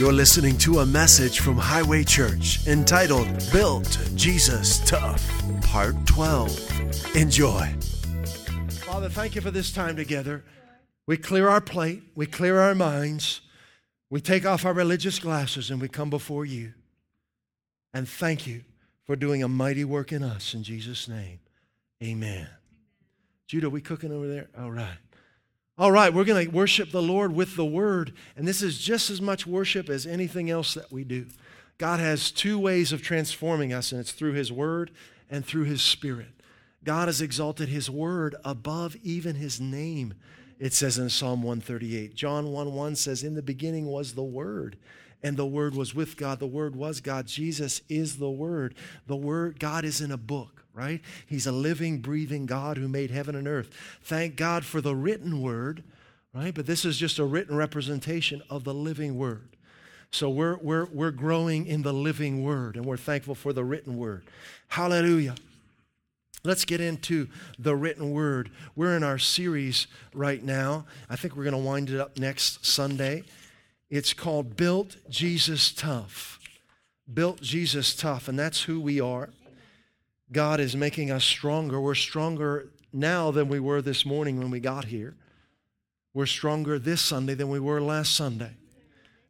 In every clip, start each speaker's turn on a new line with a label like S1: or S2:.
S1: You're listening to a message from Highway Church entitled Built Jesus Tough, Part 12. Enjoy. Father, thank you for this time together. We clear our plate, we clear our minds, we take off our religious glasses, and we come before you. And thank you for doing a mighty work in us. In Jesus' name, amen. Judah, we cooking over there? All right. All right, we're going to worship the Lord with the word, and this is just as much worship as anything else that we do. God has two ways of transforming us, and it's through his word and through his spirit. God has exalted his word above even his name. It says in Psalm 138. John 1 1 says, In the beginning was the Word, and the Word was with God. The Word was God. Jesus is the Word. The Word, God is in a book right? He's a living, breathing God who made heaven and earth. Thank God for the written word, right? But this is just a written representation of the living word. So we're, we're, we're growing in the living word, and we're thankful for the written word. Hallelujah. Let's get into the written word. We're in our series right now. I think we're going to wind it up next Sunday. It's called Built Jesus Tough. Built Jesus Tough, and that's who we are. God is making us stronger. We're stronger now than we were this morning when we got here. We're stronger this Sunday than we were last Sunday.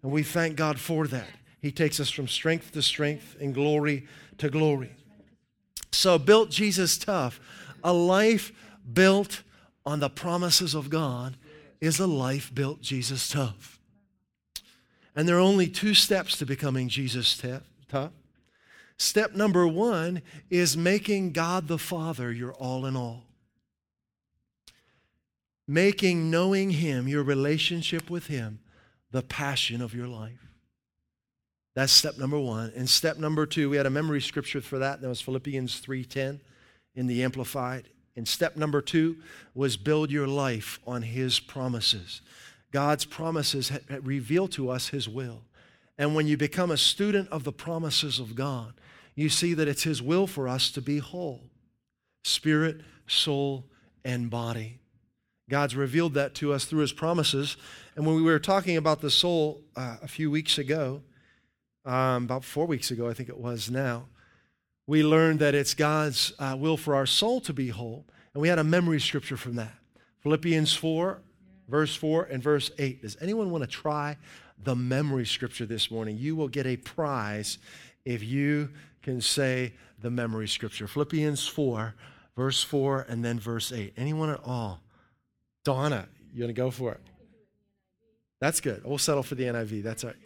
S1: And we thank God for that. He takes us from strength to strength and glory to glory. So, built Jesus tough. A life built on the promises of God is a life built Jesus tough. And there are only two steps to becoming Jesus tough. Step number one is making God the Father your all in all. Making knowing Him, your relationship with Him, the passion of your life. That's step number one. And step number two, we had a memory scripture for that. and That was Philippians 3.10 in the Amplified. And step number two was build your life on His promises. God's promises reveal to us His will. And when you become a student of the promises of God, you see that it's His will for us to be whole spirit, soul, and body. God's revealed that to us through His promises. And when we were talking about the soul uh, a few weeks ago, um, about four weeks ago, I think it was now, we learned that it's God's uh, will for our soul to be whole. And we had a memory scripture from that Philippians 4, verse 4, and verse 8. Does anyone want to try the memory scripture this morning? You will get a prize if you can say the memory scripture. Philippians 4, verse 4, and then verse 8. Anyone at all? Donna, you going to go for it? That's good. We'll settle for the NIV. That's all right.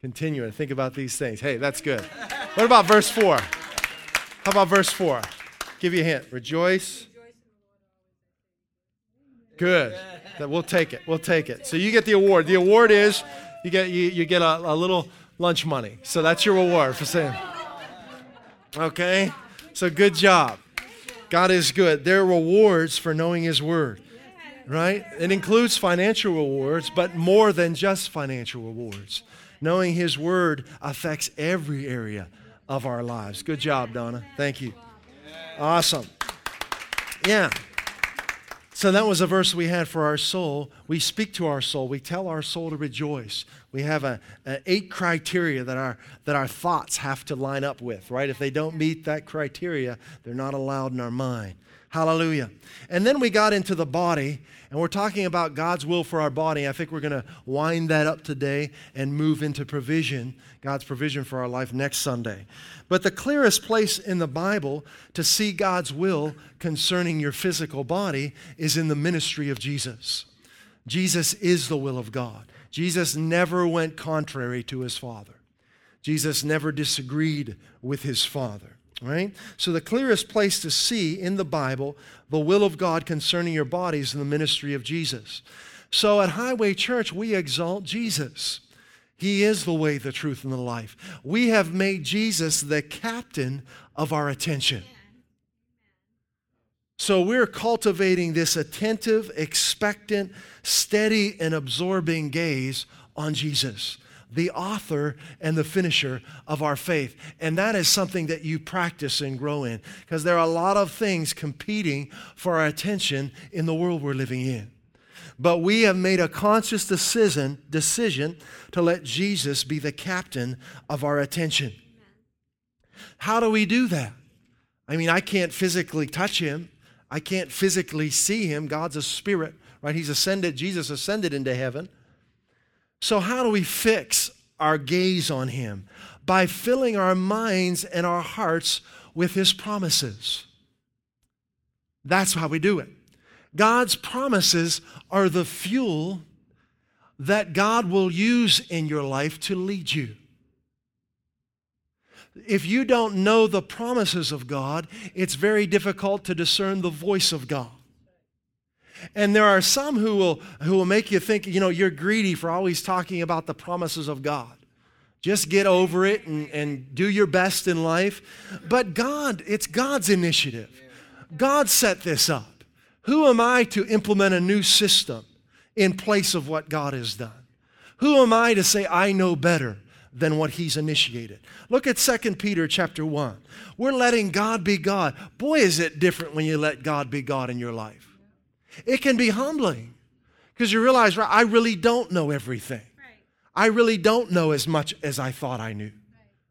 S1: Continue and think about these things. Hey, that's good. What about verse 4? How about verse 4? Give you a hint. Rejoice Good. We'll take it. We'll take it. So you get the award. The award is you get you, you get a, a little lunch money. So that's your reward for saying. Okay? So good job. God is good. There are rewards for knowing His Word, right? It includes financial rewards, but more than just financial rewards. Knowing His Word affects every area of our lives. Good job, Donna. Thank you. Awesome. Yeah. So that was a verse we had for our soul. We speak to our soul. We tell our soul to rejoice. We have a, a, eight criteria that our that our thoughts have to line up with, right? If they don't meet that criteria, they're not allowed in our mind. Hallelujah. And then we got into the body, and we're talking about God's will for our body. I think we're going to wind that up today and move into provision, God's provision for our life next Sunday. But the clearest place in the Bible to see God's will concerning your physical body is in the ministry of Jesus. Jesus is the will of God. Jesus never went contrary to his Father. Jesus never disagreed with his Father, right? So the clearest place to see in the Bible the will of God concerning your bodies in the ministry of Jesus. So at Highway Church, we exalt Jesus. He is the way, the truth, and the life. We have made Jesus the captain of our attention. So we're cultivating this attentive, expectant, steady, and absorbing gaze on Jesus, the author and the finisher of our faith. And that is something that you practice and grow in because there are a lot of things competing for our attention in the world we're living in. But we have made a conscious decision, decision to let Jesus be the captain of our attention. How do we do that? I mean, I can't physically touch him. I can't physically see him. God's a spirit, right? He's ascended, Jesus ascended into heaven. So, how do we fix our gaze on him? By filling our minds and our hearts with his promises. That's how we do it. God's promises are the fuel that God will use in your life to lead you. If you don't know the promises of God, it's very difficult to discern the voice of God. And there are some who will, who will make you think, you know, you're greedy for always talking about the promises of God. Just get over it and, and do your best in life. But God, it's God's initiative. God set this up. Who am I to implement a new system in place of what God has done? Who am I to say I know better than what he's initiated? Look at 2 Peter chapter 1. We're letting God be God. Boy, is it different when you let God be God in your life. It can be humbling because you realize, right, I really don't know everything. I really don't know as much as I thought I knew.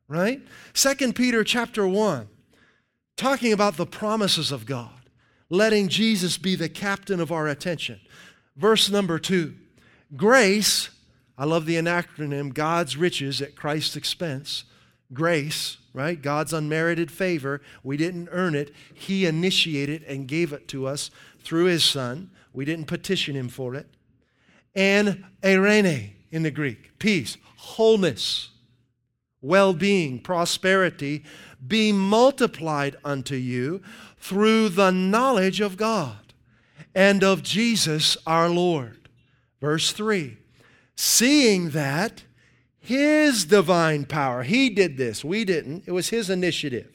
S1: Right? Second Peter chapter 1, talking about the promises of God, letting Jesus be the captain of our attention. Verse number 2. Grace, I love the acronym God's riches at Christ's expense. Grace, right? God's unmerited favor. We didn't earn it. He initiated and gave it to us through his son. We didn't petition him for it. And eirene in the Greek, peace, wholeness, well being, prosperity, be multiplied unto you through the knowledge of God and of Jesus our Lord. Verse 3 Seeing that his divine power, he did this, we didn't, it was his initiative,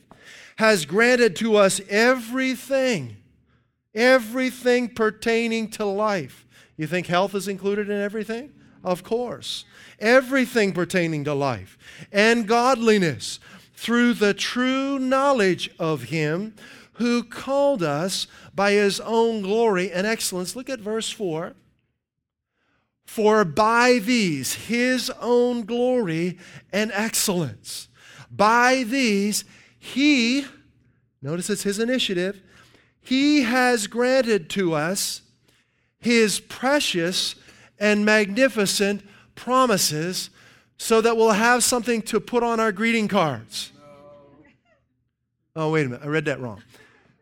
S1: has granted to us everything Everything pertaining to life. You think health is included in everything? Of course. Everything pertaining to life and godliness through the true knowledge of Him who called us by His own glory and excellence. Look at verse 4. For by these, His own glory and excellence, by these, He, notice it's His initiative, he has granted to us His precious and magnificent promises so that we'll have something to put on our greeting cards. Oh, wait a minute. I read that wrong.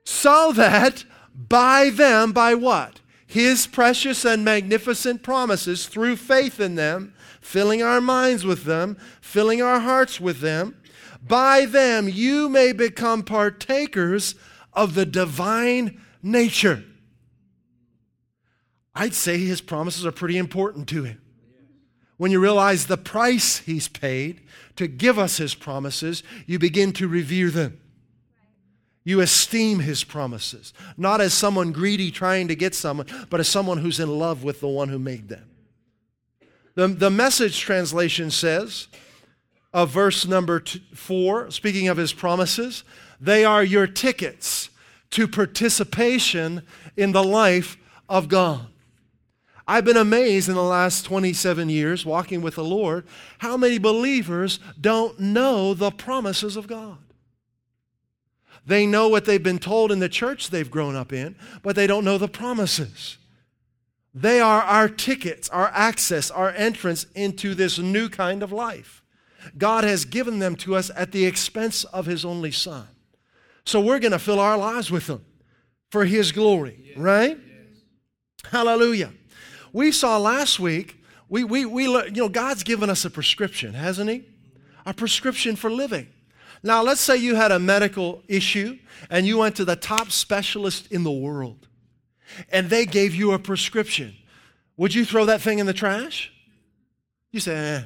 S1: So that by them, by what? His precious and magnificent promises through faith in them, filling our minds with them, filling our hearts with them, by them you may become partakers of the divine nature. I'd say his promises are pretty important to him. When you realize the price he's paid to give us his promises, you begin to revere them. You esteem his promises, not as someone greedy trying to get someone, but as someone who's in love with the one who made them. The, the message translation says, of verse number two, four, speaking of his promises, they are your tickets to participation in the life of God. I've been amazed in the last 27 years walking with the Lord how many believers don't know the promises of God. They know what they've been told in the church they've grown up in, but they don't know the promises. They are our tickets, our access, our entrance into this new kind of life. God has given them to us at the expense of His only Son. So we're going to fill our lives with them for His glory, right? Yes. Hallelujah. We saw last week, we, we, we, you know, God's given us a prescription, hasn't He? A prescription for living. Now, let's say you had a medical issue and you went to the top specialist in the world and they gave you a prescription. Would you throw that thing in the trash? You say, eh.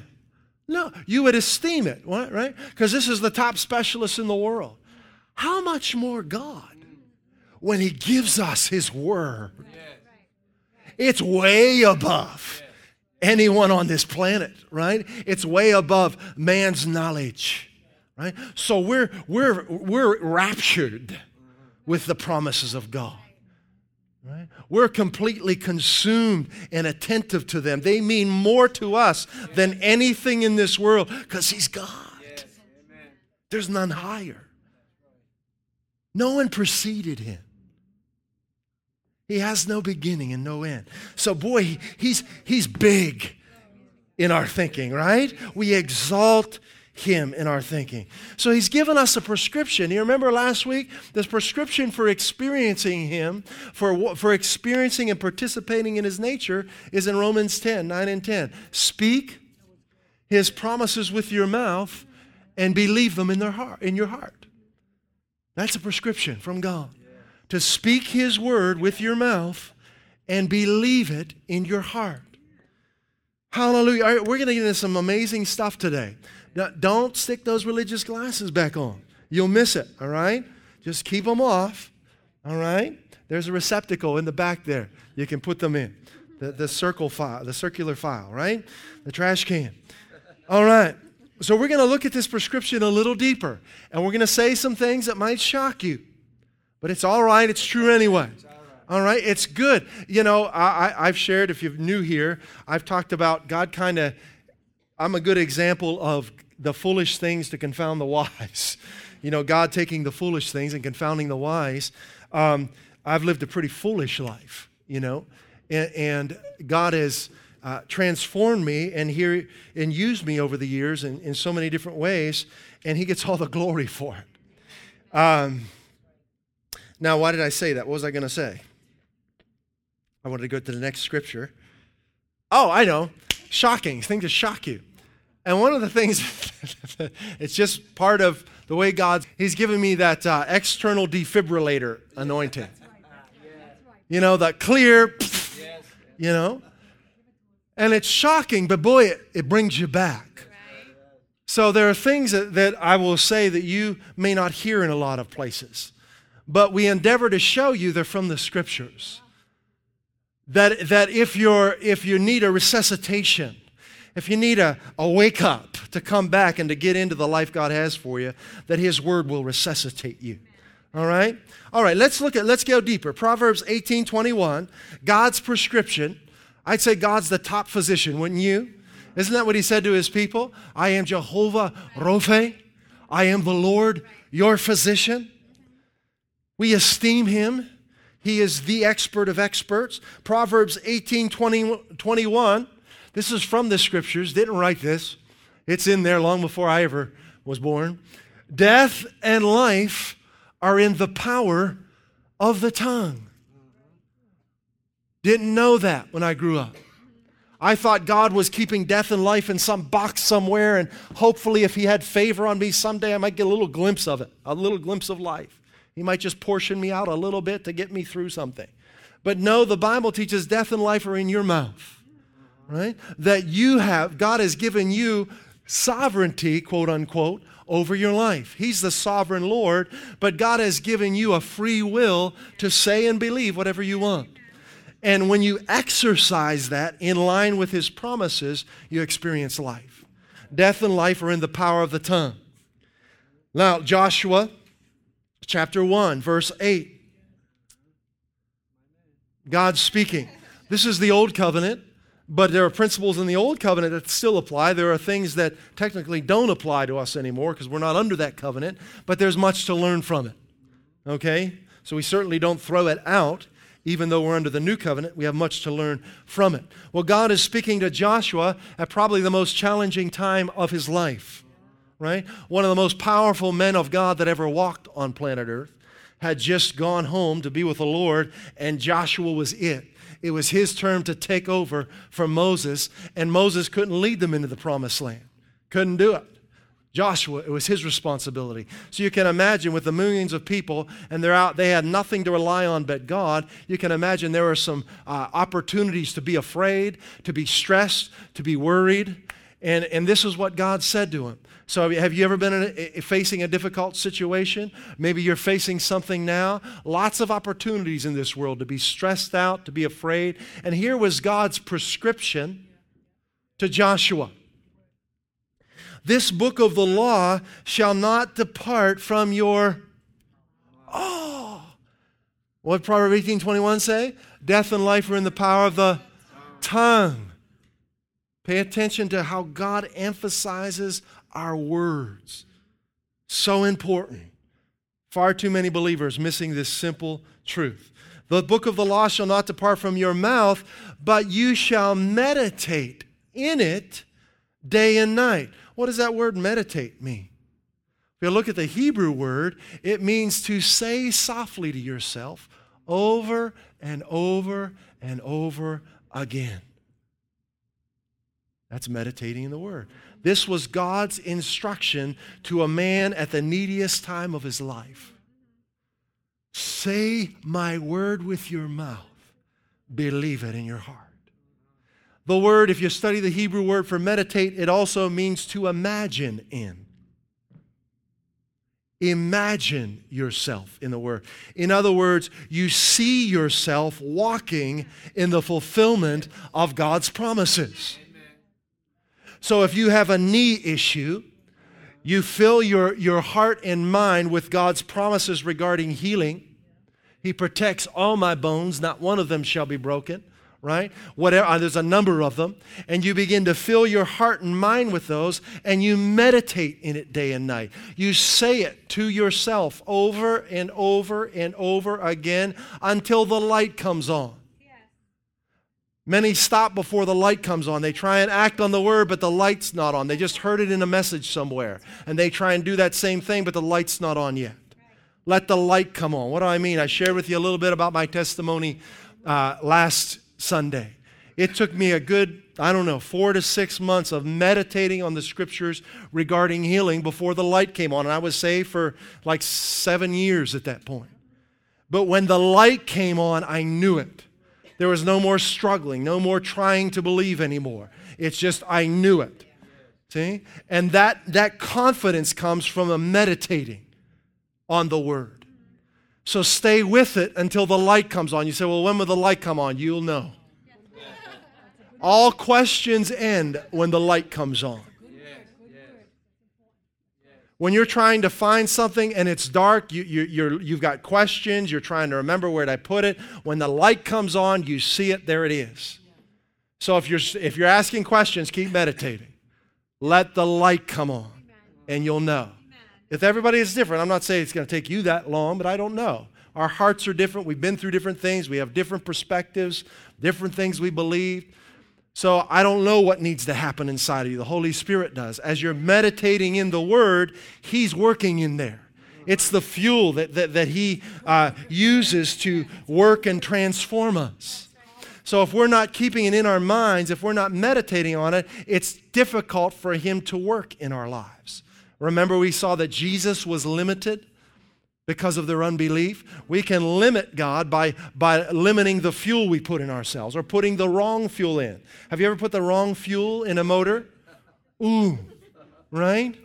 S1: No, you would esteem it, right? Because this is the top specialist in the world. How much more God when He gives us His Word? It's way above. anyone on this planet, right? It's way above man's knowledge, right? So we're, we're, we're raptured with the promises of God. Right? We're completely consumed and attentive to them. They mean more to us than anything in this world because He's God. Yes. There's none higher. No one preceded Him. He has no beginning and no end. So, boy, he's, he's big in our thinking, right? We exalt him in our thinking. So he's given us a prescription. You remember last week? This prescription for experiencing him, for, for experiencing and participating in his nature, is in Romans 10 9 and 10. Speak his promises with your mouth and believe them in, their heart, in your heart. That's a prescription from God to speak His word with your mouth and believe it in your heart. Hallelujah. All right, we're going to get into some amazing stuff today. Now, don't stick those religious glasses back on. You'll miss it, all right? Just keep them off, all right? There's a receptacle in the back there. You can put them in. The, the circle file, the circular file, right? The trash can. All right. So we're going to look at this prescription a little deeper, and we're going to say some things that might shock you. But it's all right, it's true anyway. All right, it's good. You know, I, have shared, if you're new here, I've talked about God kind of, I'm a good example of the foolish things to confound the wise. You know, God taking the foolish things and confounding the wise. Um, I've lived a pretty foolish life, you know, and, and God has uh, transformed me and here and used me over the years in, in so many different ways, and He gets all the glory for it. Um, now, why did I say that? What was I going to say? I wanted to go to the next scripture. Oh, I know. Shocking. Things to shock you. And one of the things, it's just part of the way God's, He's given me that uh, external defibrillator anointing. You know, that clear, you know. And it's shocking, but boy, it, it brings you back. So there are things that, that I will say that you may not hear in a lot of places but we endeavor to show you they're from the scriptures. That, that if, you're, if you need a resuscitation, if you need a, a wake up to come back and to get into the life God has for you, that His Word will resuscitate you. All right? All right, let's look at, let's go deeper. Proverbs 18 21, God's prescription. I'd say God's the top physician, wouldn't you? Isn't that what He said to His people? I am Jehovah Rophe. I am the Lord, your physician. We esteem him. He is the expert of experts. Proverbs 18 20, 21. This is from the scriptures. Didn't write this. It's in there long before I ever was born. Death and life are in the power of the tongue. Didn't know that when I grew up. I thought God was keeping death and life in some box somewhere, and hopefully, if He had favor on me someday, I might get a little glimpse of it, a little glimpse of life. He might just portion me out a little bit to get me through something. But no, the Bible teaches death and life are in your mouth, right? That you have, God has given you sovereignty, quote unquote, over your life. He's the sovereign Lord, but God has given you a free will to say and believe whatever you want. And when you exercise that in line with His promises, you experience life. Death and life are in the power of the tongue. Now, Joshua chapter 1, verse 8. God speaking. This is the old covenant, but there are principles in the old covenant that still apply. There are things that technically don't apply to us anymore because we're not under that covenant, but there's much to learn from it. Okay? So we certainly don't throw it out. Even though we're under the new covenant, we have much to learn from it. Well, God is speaking to Joshua at probably the most challenging time of his life right? One of the most powerful men of God that ever walked on planet Earth had just gone home to be with the Lord, and Joshua was it. It was his turn to take over from Moses, and Moses couldn't lead them into the promised land. Couldn't do it. Joshua, it was his responsibility. So you can imagine with the millions of people, and they're out, they had nothing to rely on but God. You can imagine there were some uh, opportunities to be afraid, to be stressed, to be worried. And, and this is what God said to him so, have you ever been a, facing a difficult situation? Maybe you're facing something now. Lots of opportunities in this world to be stressed out, to be afraid. And here was God's prescription to Joshua. This book of the law shall not depart from your Oh. What Proverb 18:21 say? Death and life are in the power of the tongue. Pay attention to how God emphasizes our words. So important. Far too many believers missing this simple truth. The book of the law shall not depart from your mouth, but you shall meditate in it day and night. What does that word meditate mean? If you look at the Hebrew word, it means to say softly to yourself over and over and over again. That's meditating in the Word. This was God's instruction to a man at the neediest time of his life. Say my word with your mouth, believe it in your heart. The word, if you study the Hebrew word for meditate, it also means to imagine in. Imagine yourself in the Word. In other words, you see yourself walking in the fulfillment of God's promises. So if you have a knee issue, you fill your, your heart and mind with God's promises regarding healing. He protects all my bones, not one of them shall be broken right? Whatever, uh, there's a number of them. And you begin to fill your heart and mind with those, and you meditate in it day and night. You say it to yourself over and over and over again until the light comes on. Many stop before the light comes on. They try and act on the word, but the light's not on. They just heard it in a message somewhere. And they try and do that same thing, but the light's not on yet. Let the light come on. What do I mean? I shared with you a little bit about my testimony uh, last Sunday. It took me a good, I don't know, four to six months of meditating on the scriptures regarding healing before the light came on. And I was saved for like seven years at that point. But when the light came on, I knew it. There was no more struggling, no more trying to believe anymore. It's just, I knew it. See? And that, that confidence comes from a meditating on the word. So stay with it until the light comes on. You say, well, when will the light come on? You'll know. All questions end when the light comes on. When you're trying to find something and it's dark, you, you, you've got questions, you're trying to remember where did I put it. When the light comes on, you see it, there it is. So if you're, if you're asking questions, keep meditating. Let the light come on, and you'll know. If everybody is different, I'm not saying it's going to take you that long, but I don't know. Our hearts are different. We've been through different things. We have different perspectives, different things we believe. So I don't know what needs to happen inside of you. The Holy Spirit does. As you're meditating in the Word, He's working in there. It's the fuel that, that, that He uh, uses to work and transform us. So if we're not keeping it in our minds, if we're not meditating on it, it's difficult for Him to work in our lives. Remember, we saw that Jesus was limited because of their unbelief. We can limit God by, by limiting the fuel we put in ourselves or putting the wrong fuel in. Have you ever put the wrong fuel in a motor? Ooh, right?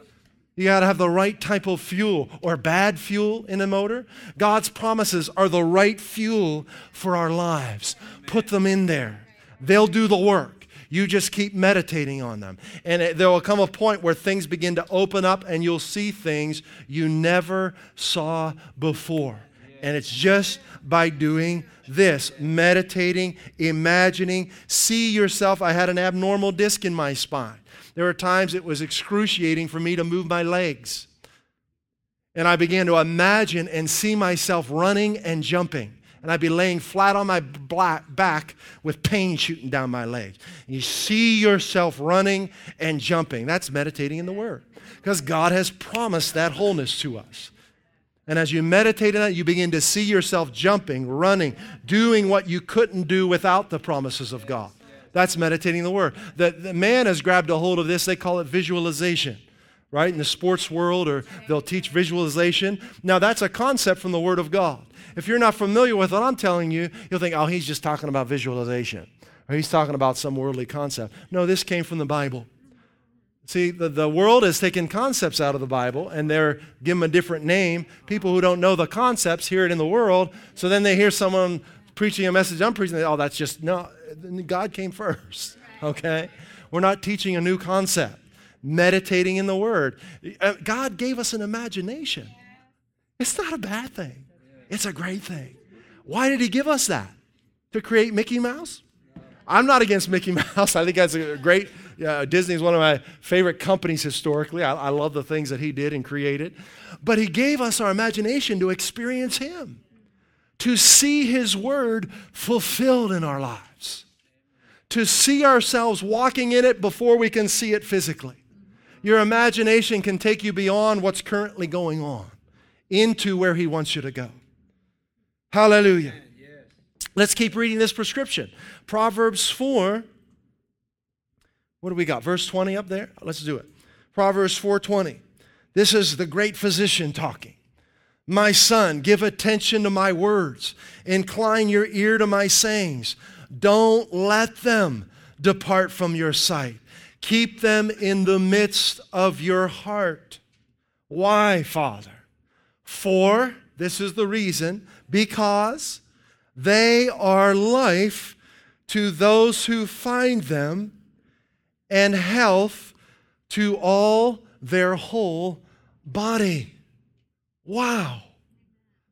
S1: You got to have the right type of fuel or bad fuel in a motor. God's promises are the right fuel for our lives. Put them in there, they'll do the work. You just keep meditating on them. And it, there will come a point where things begin to open up and you'll see things you never saw before. And it's just by doing this meditating, imagining, see yourself. I had an abnormal disc in my spine. There were times it was excruciating for me to move my legs. And I began to imagine and see myself running and jumping and I'd be laying flat on my back with pain shooting down my legs. You see yourself running and jumping. That's meditating in the Word because God has promised that wholeness to us. And as you meditate on that, you begin to see yourself jumping, running, doing what you couldn't do without the promises of God. That's meditating the Word. The, the man has grabbed a hold of this, they call it visualization right? In the sports world, or they'll teach visualization. Now, that's a concept from the Word of God. If you're not familiar with what I'm telling you, you'll think, oh, he's just talking about visualization, or he's talking about some worldly concept. No, this came from the Bible. See, the, the world has taken concepts out of the Bible and they're giving them a different name. People who don't know the concepts hear it in the world, so then they hear someone preaching a message I'm preaching, oh, that's just, no, God came first, okay? We're not teaching a new concept. Meditating in the Word. Uh, God gave us an imagination. It's not a bad thing, it's a great thing. Why did He give us that? To create Mickey Mouse? I'm not against Mickey Mouse. I think that's a great. Uh, Disney is one of my favorite companies historically. I, I love the things that he did and created. But he gave us our imagination to experience him, to see his word fulfilled in our lives, to see ourselves walking in it before we can see it physically. Your imagination can take you beyond what's currently going on into where he wants you to go. Hallelujah. Let's keep reading this prescription. Proverbs 4. What do we got? Verse 20 up there? Let's do it. Proverbs 4:20. This is the great physician talking. My son, give attention to my words. Incline your ear to my sayings. Don't let them depart from your sight. Keep them in the midst of your heart. Why, Father? For, this is the reason, because they are life to those who find them and health to all their whole body. Wow.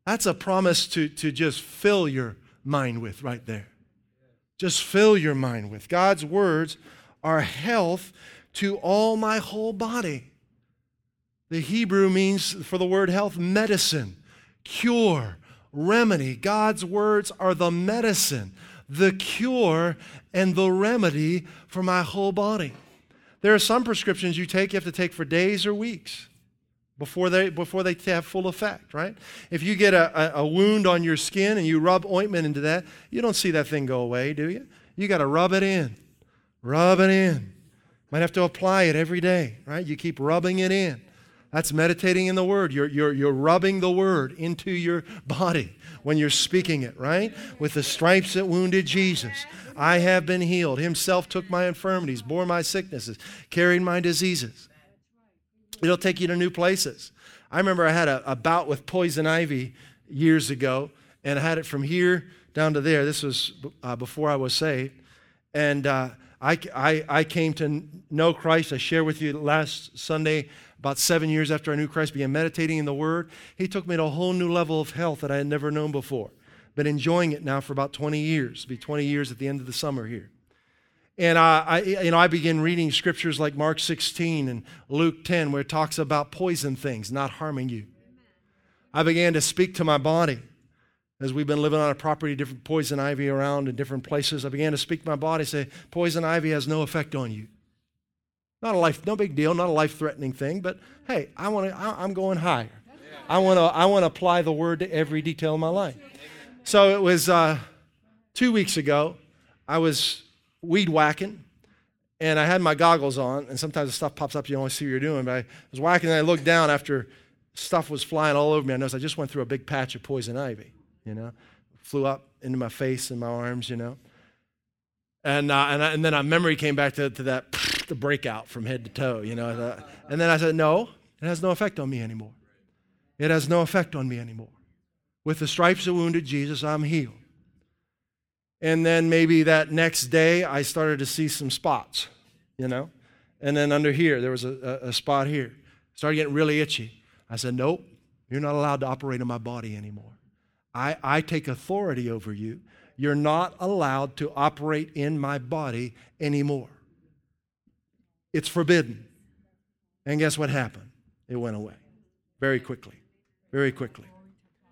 S1: That's a promise to, to just fill your mind with right there. Just fill your mind with. God's words are health to all my whole body. The Hebrew means for the word health, medicine, cure, remedy. God's words are the medicine, the cure, and the remedy for my whole body. There are some prescriptions you take, you have to take for days or weeks before they, before they have full effect, right? If you get a, a, wound on your skin and you rub ointment into that, you don't see that thing go away, do you? You got to rub it in. Rub it in. Might have to apply it every day, right? You keep rubbing it in. That's meditating in the Word. You're, you're, you're rubbing the Word into your body when you're speaking it, right? With the stripes that wounded Jesus. I have been healed. Himself took my infirmities, bore my sicknesses, carried my diseases. It'll take you to new places. I remember I had a, a bout with poison ivy years ago, and I had it from here down to there. This was uh, before I was saved. And uh, I, I, I came to know Christ. I shared with you last Sunday about seven years after I knew Christ, began meditating in the Word. He took me to a whole new level of health that I had never known before. Been enjoying it now for about 20 years. It'll be 20 years at the end of the summer here. And I, I, you know, I began reading scriptures like Mark 16 and Luke 10, where it talks about poison things not harming you. I began to speak to my body as we've been living on a property, different poison ivy around in different places. I began to speak to my body, say, poison ivy has no effect on you. Not a life, no big deal, not a life-threatening thing, but hey, I want to. I'm going higher. I want to. I want to apply the word to every detail of my life. So it was uh, two weeks ago. I was weed whacking, and I had my goggles on. And sometimes the stuff pops up, you don't see what you're doing. But I was whacking, and I looked down after stuff was flying all over me. I noticed I just went through a big patch of poison ivy. You know, flew up into my face and my arms. You know, and uh, and, I, and then a memory came back to, to that the breakout from head to toe, you know. And then I said, no, it has no effect on me anymore. It has no effect on me anymore. With the stripes of wounded Jesus, I'm healed. And then maybe that next day, I started to see some spots, you know. And then under here, there was a, a, a spot here. Started getting really itchy. I said, nope, you're not allowed to operate in my body anymore. I, I take authority over you. You're not allowed to operate in my body anymore. It's forbidden. And guess what happened? It went away very quickly. Very quickly.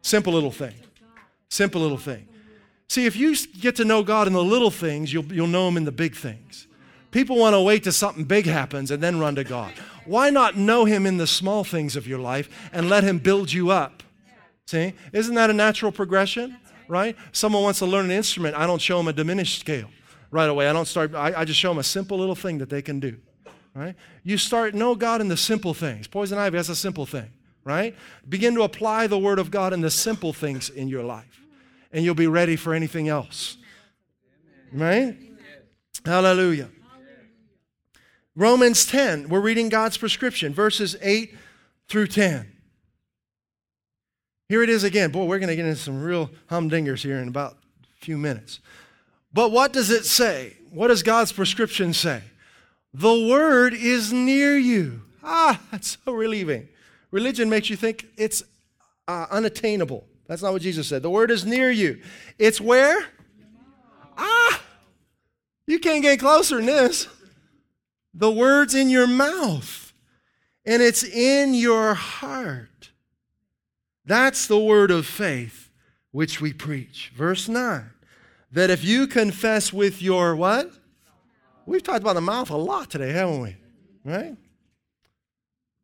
S1: Simple little thing. Simple little thing. See, if you get to know God in the little things, you'll, you'll know Him in the big things. People want to wait till something big happens and then run to God. Why not know Him in the small things of your life and let Him build you up? See? Isn't that a natural progression? Right? Someone wants to learn an instrument. I don't show them a diminished scale right away. I don't start, I, I just show them a simple little thing that they can do right? You start know God in the simple things. Poison ivy, that's a simple thing, right? Begin to apply the word of God in the simple things in your life, and you'll be ready for anything else. Right? Hallelujah. Romans 10, we're reading God's prescription, verses 8 through 10. Here it is again. Boy, we're going to get into some real humdingers here in about a few minutes. But what does it say? What does God's prescription say? The word is near you. Ah, that's so relieving. Religion makes you think it's uh, unattainable. That's not what Jesus said. The word is near you. It's where? Ah, you can't get closer than this. The word's in your mouth, and it's in your heart. That's the word of faith which we preach. Verse 9 that if you confess with your what? We've talked about the mouth a lot today, haven't we? Right?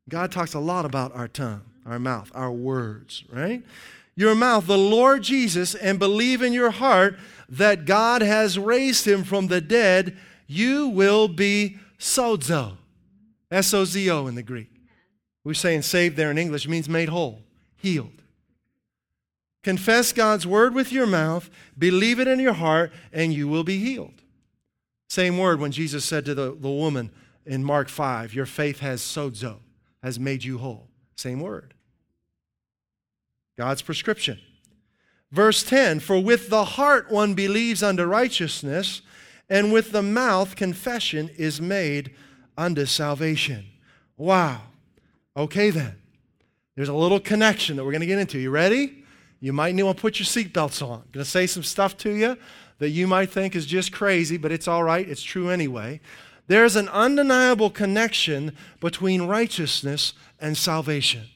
S1: God talks a lot about our tongue, our mouth, our words, right? Your mouth, the Lord Jesus, and believe in your heart that God has raised him from the dead, you will be sozo. S O Z O in the Greek. We're saying saved there in English means made whole, healed. Confess God's word with your mouth, believe it in your heart, and you will be healed. Same word when Jesus said to the, the woman in Mark 5, Your faith has sozo, has made you whole. Same word. God's prescription. Verse 10 For with the heart one believes unto righteousness, and with the mouth confession is made unto salvation. Wow. Okay, then. There's a little connection that we're going to get into. You ready? You might need to put your seatbelts on. I'm going to say some stuff to you that you might think is just crazy, but it's all right. It's true anyway. There's an undeniable connection between righteousness and salvation.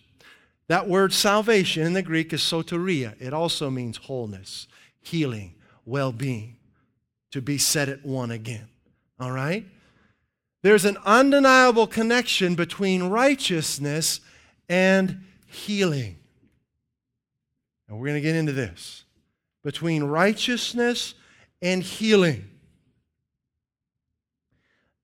S1: That word salvation in the Greek is soteria. It also means wholeness, healing, well being, to be set at one again. All right? There's an undeniable connection between righteousness and healing. And we're going to get into this between righteousness and healing.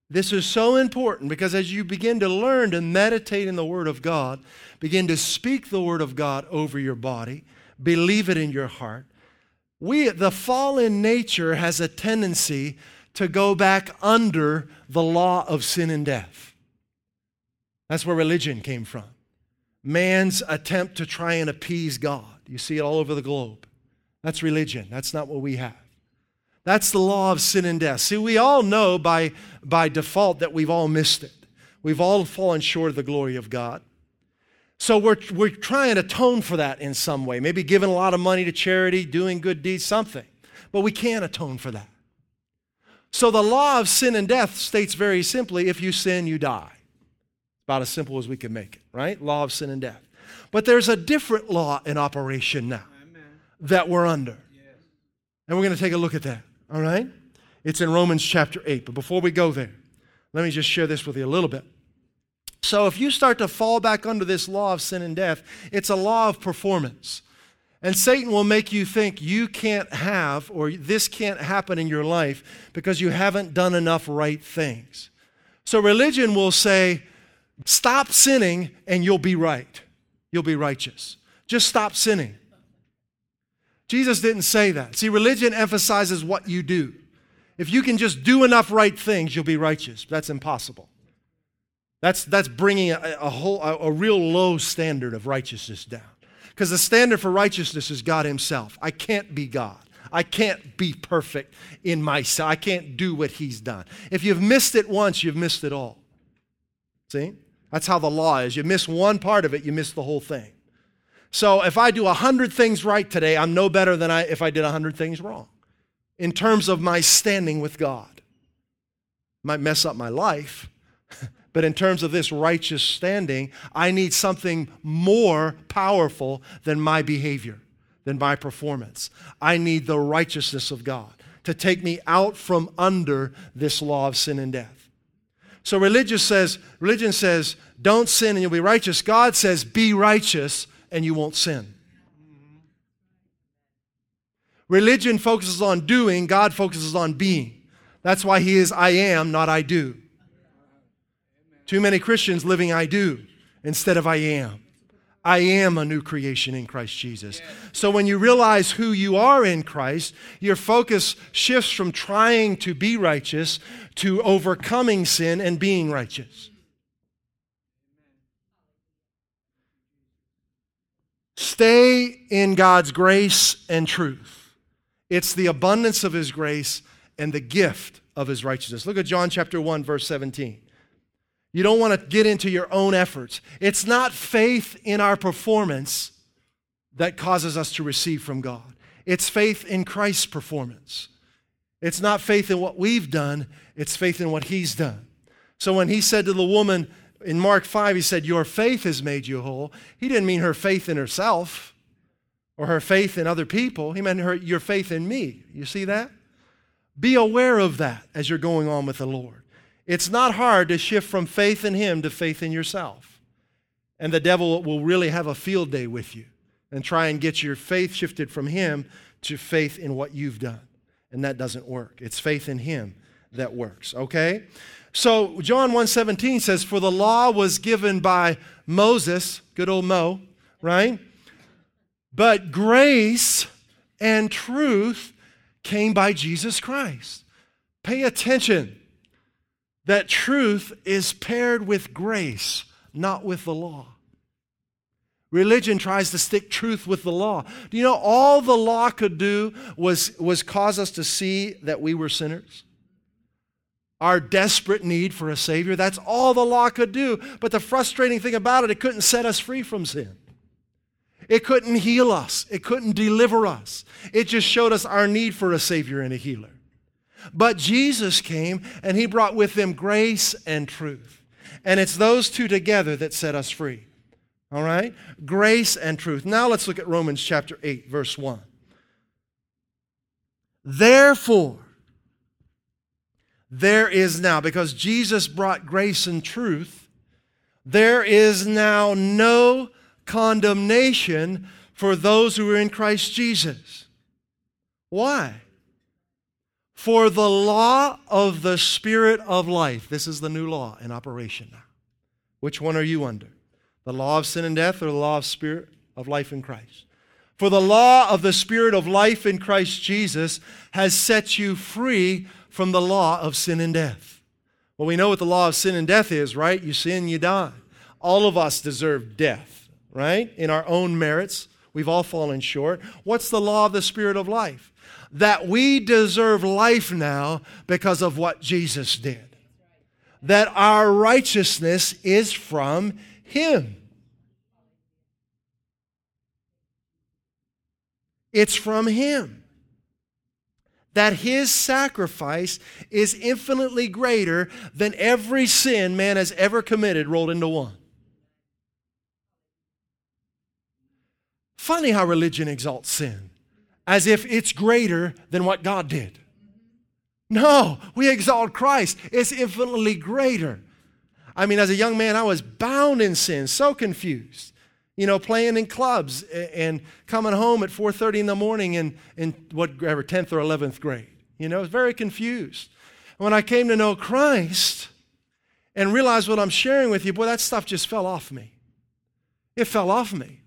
S1: This is so important because as you begin to learn to meditate in the Word of God, begin to speak the Word of God over your body, believe it in your heart, we, the fallen nature has a tendency to go back under the law of sin and death. That's where religion came from. Man's attempt to try and appease God. You see it all over the globe. That's religion. That's not what we have. That's the law of sin and death. See, we all know by, by default that we've all missed it. We've all fallen short of the glory of God. So we're, we're trying to atone for that in some way, maybe giving a lot of money to charity, doing good deeds, something. But we can't atone for that. So the law of sin and death states very simply if you sin, you die. About as simple as we can make it, right? Law of sin and death. But there's a different law in operation now Amen. that we're under. Yes. And we're going to take a look at that, all right? It's in Romans chapter 8. But before we go there, let me just share this with you a little bit. So, if you start to fall back under this law of sin and death, it's a law of performance. And Satan will make you think you can't have or this can't happen in your life because you haven't done enough right things. So, religion will say, stop sinning and you'll be right you'll be righteous. Just stop sinning. Jesus didn't say that. See, religion emphasizes what you do. If you can just do enough right things, you'll be righteous. That's impossible. That's, that's bringing a, a whole, a, a real low standard of righteousness down. Because the standard for righteousness is God Himself. I can't be God. I can't be perfect in myself. I can't do what He's done. If you've missed it once, you've missed it all. See? That's how the law is. You miss one part of it, you miss the whole thing. So if I do 100 things right today, I'm no better than I, if I did 100 things wrong in terms of my standing with God. Might mess up my life, but in terms of this righteous standing, I need something more powerful than my behavior, than my performance. I need the righteousness of God to take me out from under this law of sin and death. So religion says, religion says, don't sin and you'll be righteous. God says, be righteous and you won't sin. Religion focuses on doing, God focuses on being. That's why He is I am, not I do. Too many Christians living I do instead of I am. I am a new creation in Christ Jesus. So when you realize who you are in Christ, your focus shifts from trying to be righteous to overcoming sin and being righteous. Stay in God's grace and truth. It's the abundance of His grace and the gift of his righteousness. Look at John chapter 1 verse 17. You don't want to get into your own efforts. It's not faith in our performance that causes us to receive from God. It's faith in Christ's performance. It's not faith in what we've done, it's faith in what he's done. So when he said to the woman in Mark 5, he said, Your faith has made you whole, he didn't mean her faith in herself or her faith in other people. He meant her, your faith in me. You see that? Be aware of that as you're going on with the Lord. It's not hard to shift from faith in Him to faith in yourself. And the devil will really have a field day with you and try and get your faith shifted from Him to faith in what you've done. And that doesn't work. It's faith in Him that works, okay? So John 1:17 says for the law was given by Moses, good old Mo, right? But grace and truth came by Jesus Christ. Pay attention that truth is paired with grace, not with the law. Religion tries to stick truth with the law. Do you know all the law could do was, was cause us to see that we were sinners? Our desperate need for a Savior. That's all the law could do. But the frustrating thing about it, it couldn't set us free from sin. It couldn't heal us. It couldn't deliver us. It just showed us our need for a Savior and a healer. But Jesus came and He brought with Him grace and truth. And it's those two together that set us free. All right? Grace and truth. Now let's look at Romans chapter 8, verse 1. Therefore, there is now, because Jesus brought grace and truth, there is now no condemnation for those who are in Christ Jesus. Why? For the law of the Spirit of life, this is the new law in operation now. Which one are you under? The law of sin and death or the law of spirit of life in Christ? For the law of the Spirit of life in Christ Jesus has set you free from the law of sin and death. Well, we know what the law of sin and death is, right? You sin, you die. All of us deserve death right? In our own merits. We've all fallen short. What's the law of the Spirit of life? That we deserve life now because of what Jesus did. That our righteousness is from Him. It's from Him. That His sacrifice is infinitely greater than every sin man has ever committed rolled into one. Funny how religion exalts sin as if it's greater than what God did. No, we exalt Christ. It's infinitely greater. I mean, as a young man, I was bound in sin, so confused. You know, playing in clubs and coming home at 4:30 in the morning in, in whatever 10th or 11th grade. You know, I was very confused. When I came to know Christ and realized what I'm sharing with you, boy, that stuff just fell off me. It fell off me.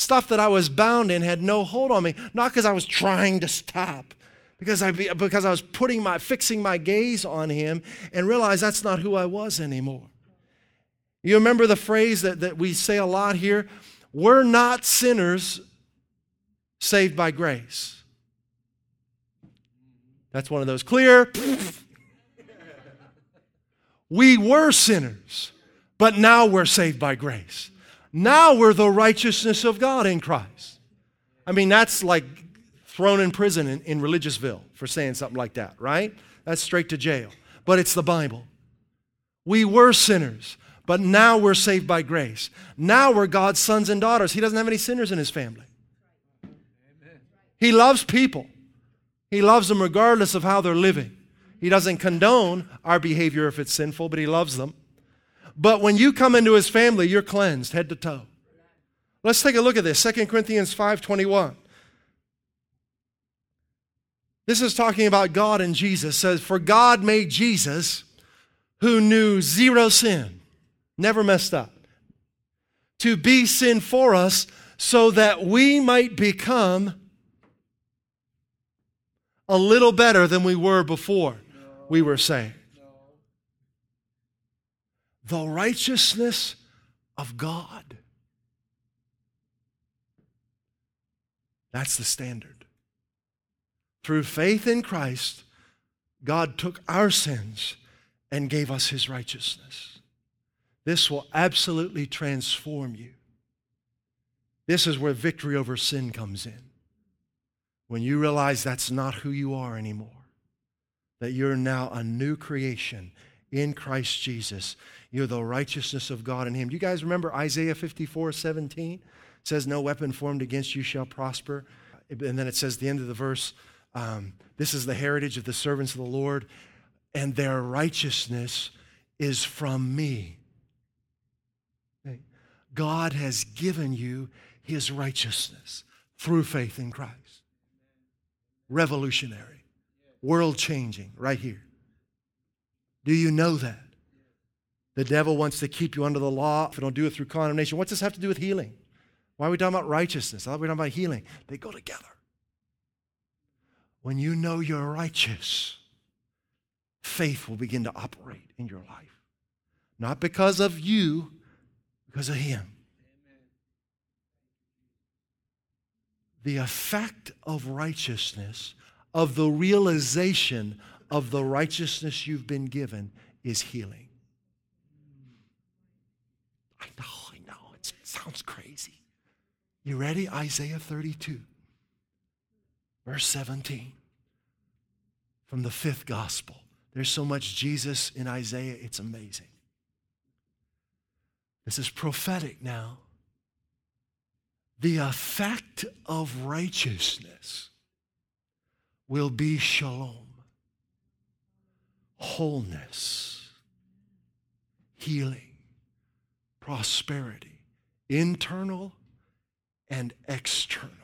S1: Stuff that I was bound in had no hold on me, not because I was trying to stop, because I, because I was putting my, fixing my gaze on him and realized that's not who I was anymore. You remember the phrase that, that we say a lot here? We're not sinners saved by grace. That's one of those clear. we were sinners, but now we're saved by grace. Now we're the righteousness of God in Christ. I mean, that's like thrown in prison in, in Religiousville for saying something like that, right? That's straight to jail. But it's the Bible. We were sinners, but now we're saved by grace. Now we're God's sons and daughters. He doesn't have any sinners in his family. He loves people, He loves them regardless of how they're living. He doesn't condone our behavior if it's sinful, but He loves them. But when you come into his family, you're cleansed head to toe. Let's take a look at this. 2 Corinthians 5:21. This is talking about God and Jesus. It says, "For God made Jesus, who knew zero sin, never messed up, to be sin for us, so that we might become a little better than we were before we were saved." The righteousness of God. That's the standard. Through faith in Christ, God took our sins and gave us his righteousness. This will absolutely transform you. This is where victory over sin comes in. When you realize that's not who you are anymore, that you're now a new creation in Christ Jesus. You're the righteousness of God in Him. Do you guys remember Isaiah 54 17? It says, No weapon formed against you shall prosper. And then it says, the end of the verse, um, This is the heritage of the servants of the Lord, and their righteousness is from me. God has given you his righteousness through faith in Christ. Revolutionary, world changing, right here. Do you know that? The devil wants to keep you under the law if you don't do it through condemnation. What's this have to do with healing? Why are we talking about righteousness? I thought we were talking about healing. They go together. When you know you're righteous, faith will begin to operate in your life. Not because of you, because of Him. The effect of righteousness, of the realization of the righteousness you've been given, is healing. I know, I know, it sounds crazy. You ready? Isaiah 32, verse 17, from the fifth gospel. There's so much Jesus in Isaiah, it's amazing. This is prophetic now. The effect of righteousness will be shalom, wholeness, healing, prosperity, internal and external.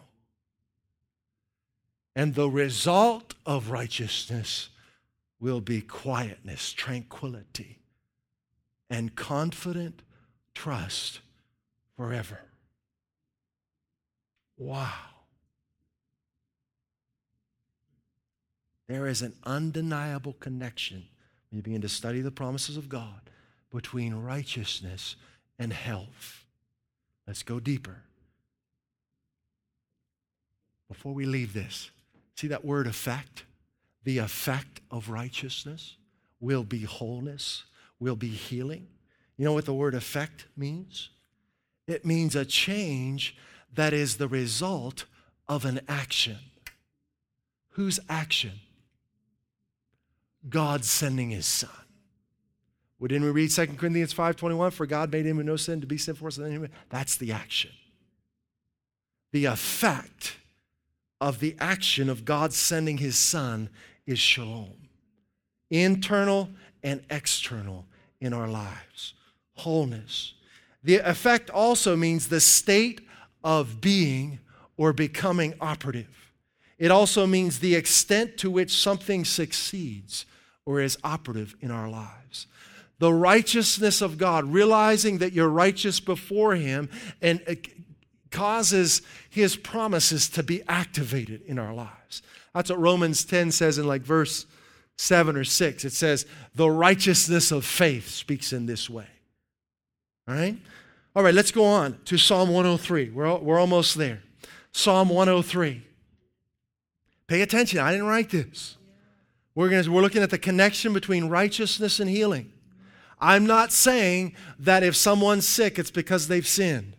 S1: And the result of righteousness will be quietness, tranquility, and confident trust forever. Wow. There is an undeniable connection when you begin to study the promises of God between righteousness and health. Let's go deeper. Before we leave this, see that word effect? The effect of righteousness will be wholeness, will be healing. You know what the word effect means? It means a change that is the result of an action. Whose action? God sending his son. Well, didn't we read 2 Corinthians 5.21? For God made him who no sin to be sin for us. That's the action. The effect of the action of God sending his son is shalom. Internal and external in our lives wholeness. The effect also means the state of being or becoming operative. It also means the extent to which something succeeds or is operative in our lives. The righteousness of God, realizing that you're righteous before Him, and it causes His promises to be activated in our lives. That's what Romans 10 says in like verse 7 or 6. It says, The righteousness of faith speaks in this way. All right? All right, let's go on to Psalm 103. We're, we're almost there. Psalm 103. Pay attention, I didn't write this. We're, gonna, we're looking at the connection between righteousness and healing. I'm not saying that if someone's sick, it's because they've sinned.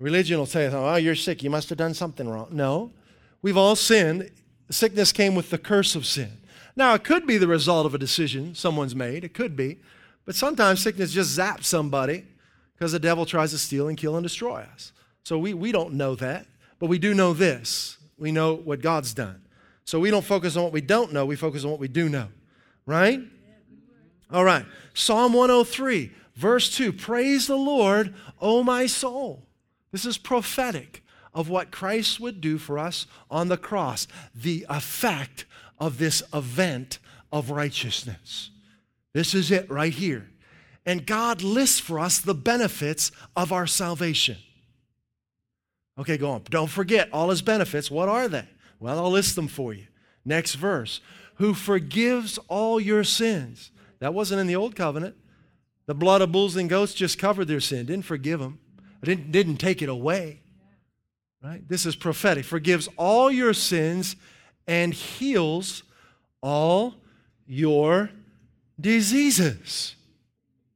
S1: Religion will say, oh, you're sick, you must have done something wrong. No, we've all sinned. Sickness came with the curse of sin. Now, it could be the result of a decision someone's made, it could be. But sometimes sickness just zaps somebody because the devil tries to steal and kill and destroy us. So we, we don't know that, but we do know this. We know what God's done. So we don't focus on what we don't know, we focus on what we do know. Right? All right. Psalm 103, verse 2 Praise the Lord, O my soul. This is prophetic of what Christ would do for us on the cross, the effect of this event of righteousness. This is it right here. And God lists for us the benefits of our salvation. Okay, go on. Don't forget all his benefits. What are they? Well, I'll list them for you. Next verse. Who forgives all your sins. That wasn't in the old covenant. The blood of bulls and goats just covered their sin, didn't forgive them, didn't, didn't take it away. Right? This is prophetic. Forgives all your sins and heals all your diseases.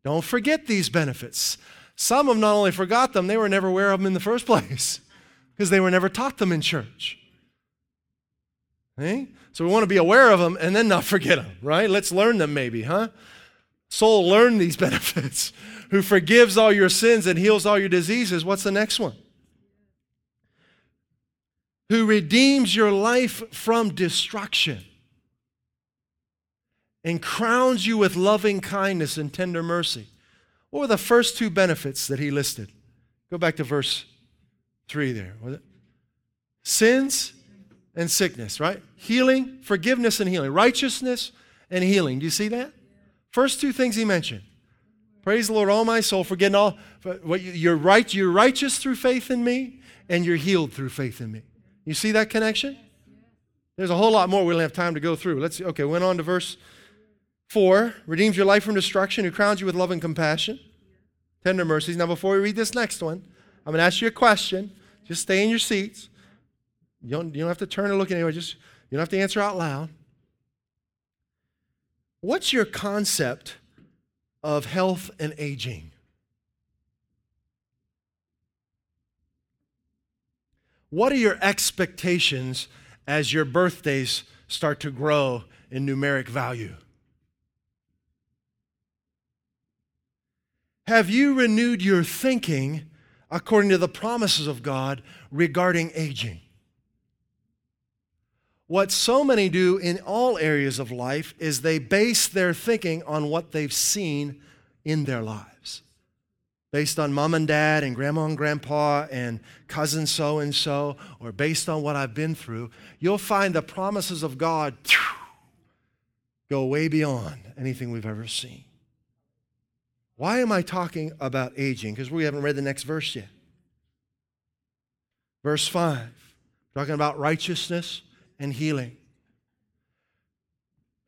S1: Don't forget these benefits. Some of them not only forgot them, they were never aware of them in the first place because they were never taught them in church. Okay? So we want to be aware of them and then not forget them, right? Let's learn them maybe, huh? Soul, learn these benefits. Who forgives all your sins and heals all your diseases. What's the next one? Who redeems your life from destruction and crowns you with loving kindness and tender mercy. What were the first two benefits that he listed? Go back to verse 3 there. Sins and sickness, right? Healing, forgiveness and healing. Righteousness and healing. Do you see that? First two things he mentioned. Praise the Lord, all my soul, forgetting all. What you're right, you're righteous through faith in me, and you're healed through faith in me. You see that connection? There's a whole lot more we don't have time to go through. Let's see. okay, went on to verse Four, redeems your life from destruction, who crowns you with love and compassion, tender mercies. Now, before we read this next one, I'm going to ask you a question. Just stay in your seats. You don't, you don't have to turn and look anywhere. Just you don't have to answer out loud. What's your concept of health and aging? What are your expectations as your birthdays start to grow in numeric value? Have you renewed your thinking according to the promises of God regarding aging? What so many do in all areas of life is they base their thinking on what they've seen in their lives. Based on mom and dad and grandma and grandpa and cousin so and so, or based on what I've been through, you'll find the promises of God go way beyond anything we've ever seen. Why am I talking about aging? Because we haven't read the next verse yet. Verse 5, talking about righteousness and healing.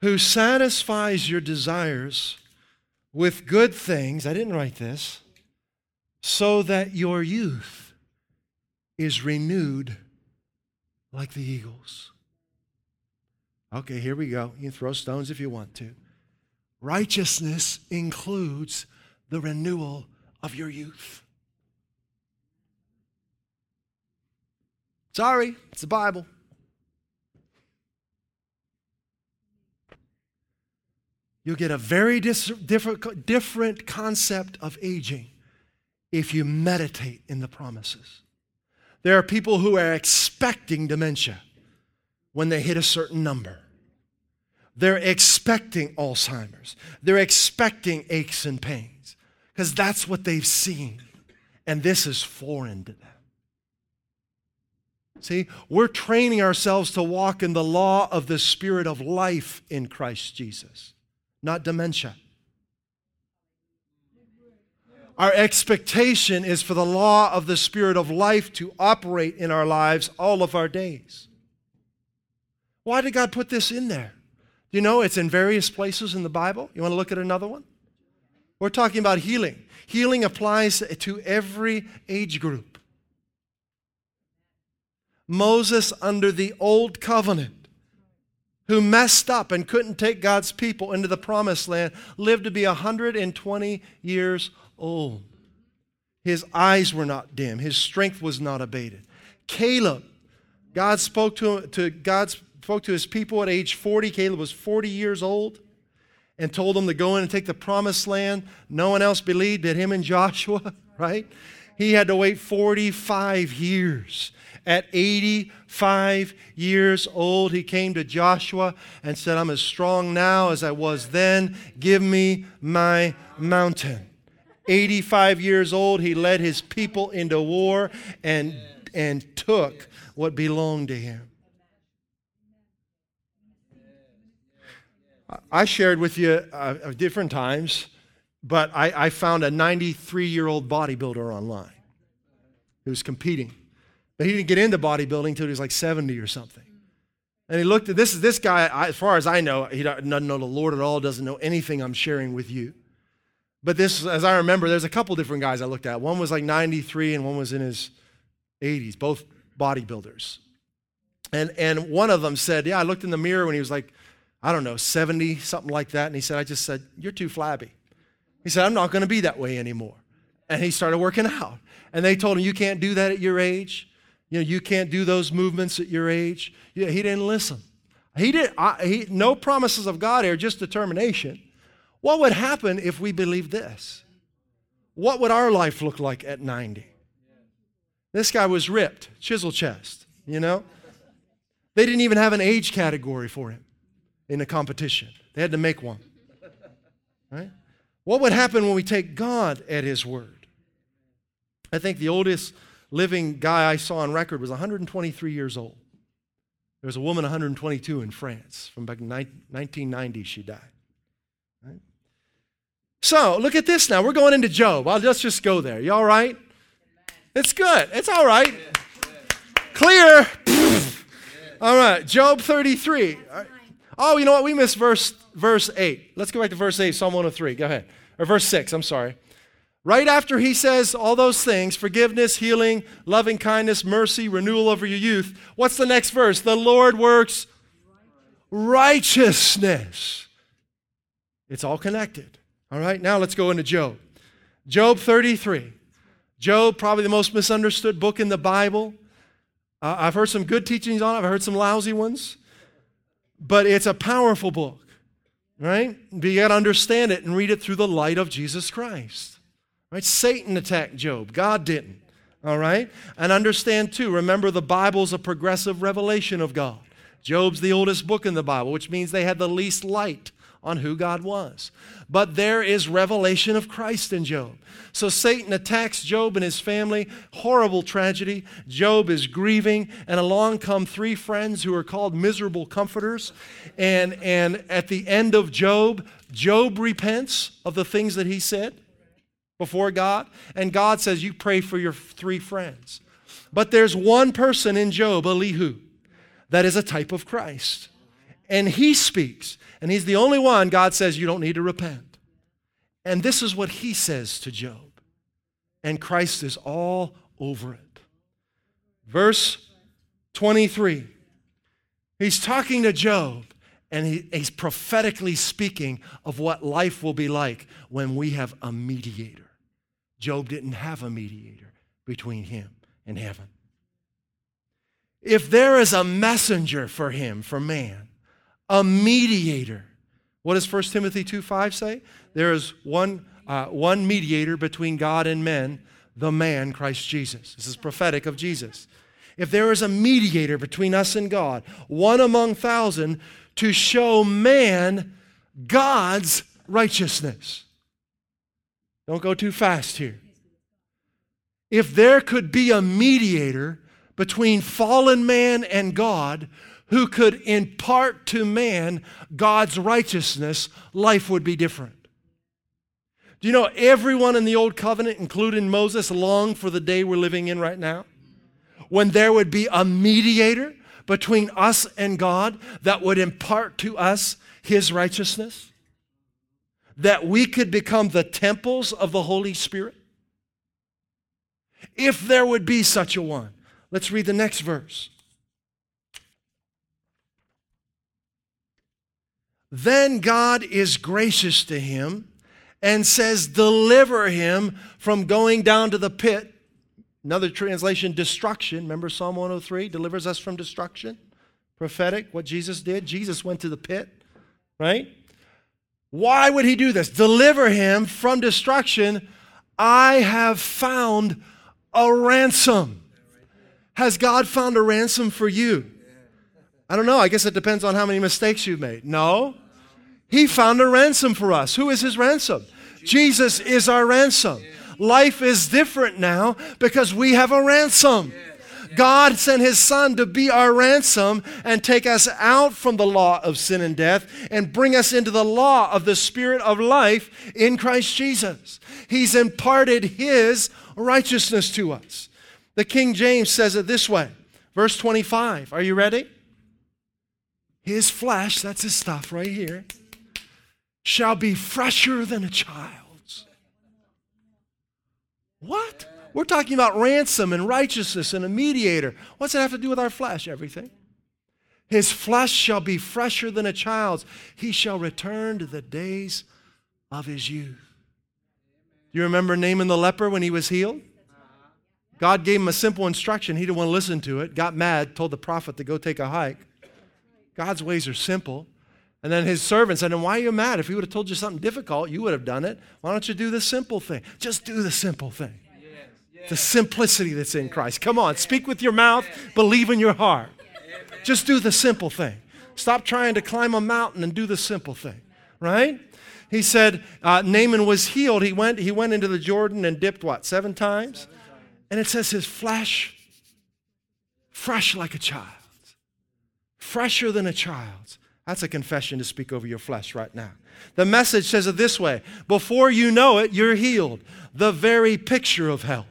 S1: Who satisfies your desires with good things, I didn't write this, so that your youth is renewed like the eagles. Okay, here we go. You can throw stones if you want to. Righteousness includes the renewal of your youth. Sorry, it's the Bible. You'll get a very dis- different, different concept of aging if you meditate in the promises. There are people who are expecting dementia when they hit a certain number. They're expecting Alzheimer's. They're expecting aches and pains because that's what they've seen. And this is foreign to them. See, we're training ourselves to walk in the law of the spirit of life in Christ Jesus, not dementia. Our expectation is for the law of the spirit of life to operate in our lives all of our days. Why did God put this in there? You know it's in various places in the Bible? You want to look at another one? We're talking about healing. Healing applies to every age group. Moses, under the old covenant, who messed up and couldn't take God's people into the promised land, lived to be 120 years old. His eyes were not dim, his strength was not abated. Caleb, God spoke to, to God spoke to his people at age 40. Caleb was 40 years old and told them to go in and take the promised land. No one else believed but him and Joshua, right? He had to wait 45 years. At 85 years old, he came to Joshua and said, I'm as strong now as I was then. Give me my mountain. 85 years old, he led his people into war and, and took what belonged to him. I shared with you uh, different times, but I, I found a 93 year old bodybuilder online who was competing. But he didn't get into bodybuilding until he was like 70 or something. And he looked at this, this guy, as far as I know, he doesn't know the Lord at all, doesn't know anything I'm sharing with you. But this, as I remember, there's a couple different guys I looked at. One was like 93 and one was in his 80s, both bodybuilders. And, and one of them said, Yeah, I looked in the mirror when he was like I don't know, 70, something like that. And he said, I just said, You're too flabby. He said, I'm not going to be that way anymore. And he started working out. And they told him, You can't do that at your age. You know, you can't do those movements at your age. Yeah, he didn't listen. He did. I, he, no promises of God here, just determination. What would happen if we believed this? What would our life look like at 90? This guy was ripped, chisel chest, you know? They didn't even have an age category for him in the competition. They had to make one. Right? What would happen when we take God at his word? I think the oldest living guy I saw on record was 123 years old. There was a woman 122 in France. From back in 1990, she died. Right? So, look at this now. We're going into Job. Well, let's just go there. You all right? It's good. It's all right. Clear. All right. Job 33. Oh, you know what? We missed verse, verse 8. Let's go back to verse 8, Psalm 103. Go ahead. Or verse 6, I'm sorry. Right after he says all those things forgiveness, healing, loving kindness, mercy, renewal of your youth what's the next verse? The Lord works righteousness. It's all connected. All right, now let's go into Job. Job 33. Job, probably the most misunderstood book in the Bible. Uh, I've heard some good teachings on it, I've heard some lousy ones, but it's a powerful book, right? But you got to understand it and read it through the light of Jesus Christ. Right? Satan attacked Job, God didn't. All right? And understand too, remember the Bible's a progressive revelation of God. Job's the oldest book in the Bible, which means they had the least light on who God was. But there is revelation of Christ in Job. So Satan attacks Job and his family. Horrible tragedy. Job is grieving, and along come three friends who are called miserable comforters. And, and at the end of Job, Job repents of the things that he said before God, and God says, You pray for your three friends. But there's one person in Job, Elihu, that is a type of Christ. And he speaks, and he's the only one God says, You don't need to repent. And this is what he says to Job. And Christ is all over it. Verse 23. He's talking to Job, and he, he's prophetically speaking of what life will be like when we have a mediator. Job didn't have a mediator between him and heaven. If there is a messenger for him, for man, a mediator, what does 1 Timothy 2 5 say? There is one, uh, one mediator between God and men, the man, Christ Jesus. This is prophetic of Jesus. If there is a mediator between us and God, one among thousand, to show man God's righteousness. Don't go too fast here. If there could be a mediator between fallen man and God who could impart to man God's righteousness, life would be different. Do you know everyone in the Old Covenant, including Moses, longed for the day we're living in right now? When there would be a mediator between us and God that would impart to us his righteousness? that we could become the temples of the Holy Spirit? If there would be such a one. Let's read the next verse. Then God is gracious to him and says, Deliver him from going down to the pit. Another translation, destruction. Remember Psalm 103 delivers us from destruction? Prophetic, what Jesus did. Jesus went to the pit, right? Why would he do this? Deliver him from destruction. I have found a ransom. Has God found a ransom for you? I don't know. I guess it depends on how many mistakes you've made. No. He found a ransom for us. Who is his ransom? Jesus is our ransom. Life is different now because we have a ransom. God sent his son to be our ransom and take us out from the law of sin and death and bring us into the law of the spirit of life in Christ Jesus. He's imparted his righteousness to us. The King James says it this way. Verse 25. Are you ready? His flesh, that's his stuff right here, shall be fresher than a child's. What? We're talking about ransom and righteousness and a mediator. What's it have to do with our flesh? Everything. His flesh shall be fresher than a child's. He shall return to the days of his youth. Do You remember Naaman the leper when he was healed? God gave him a simple instruction. He didn't want to listen to it. Got mad, told the prophet to go take a hike. God's ways are simple. And then his servant said, And why are you mad? If he would have told you something difficult, you would have done it. Why don't you do the simple thing? Just do the simple thing. The simplicity that's in Christ. Come on, speak with your mouth, believe in your heart. Just do the simple thing. Stop trying to climb a mountain and do the simple thing, right? He said uh, Naaman was healed. He went, he went into the Jordan and dipped what, seven times? And it says his flesh, fresh like a child's, fresher than a child's. That's a confession to speak over your flesh right now. The message says it this way Before you know it, you're healed. The very picture of health.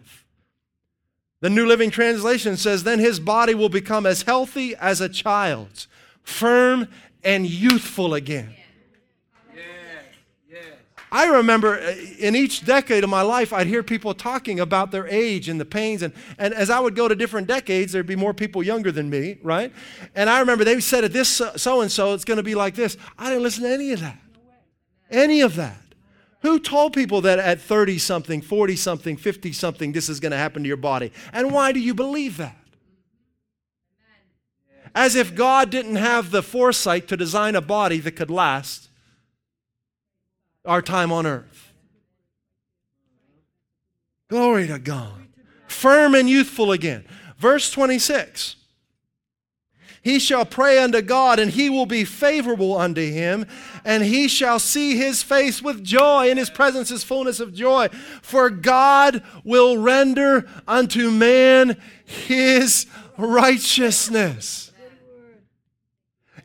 S1: The New Living Translation says, Then his body will become as healthy as a child's, firm and youthful again. I remember uh, in each decade of my life, I'd hear people talking about their age and the pains. And, and as I would go to different decades, there'd be more people younger than me, right? And I remember they said, at this so and so, it's going to be like this. I didn't listen to any of that. Any of that. Who told people that at 30 something, 40 something, 50 something, this is going to happen to your body? And why do you believe that? As if God didn't have the foresight to design a body that could last our time on earth. Glory to God. Firm and youthful again. Verse 26. He shall pray unto God, and he will be favorable unto him, and he shall see his face with joy. In his presence is fullness of joy. For God will render unto man his righteousness.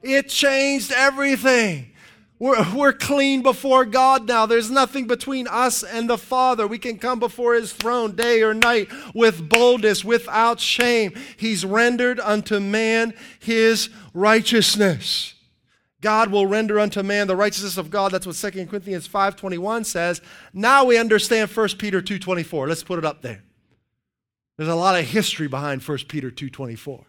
S1: It changed everything. We're, we're clean before God now. There's nothing between us and the Father. We can come before His throne day or night with boldness, without shame. He's rendered unto man His righteousness. God will render unto man the righteousness of God. That's what 2 Corinthians 5.21 says. Now we understand 1 Peter 2.24. Let's put it up there. There's a lot of history behind 1 Peter 2.24.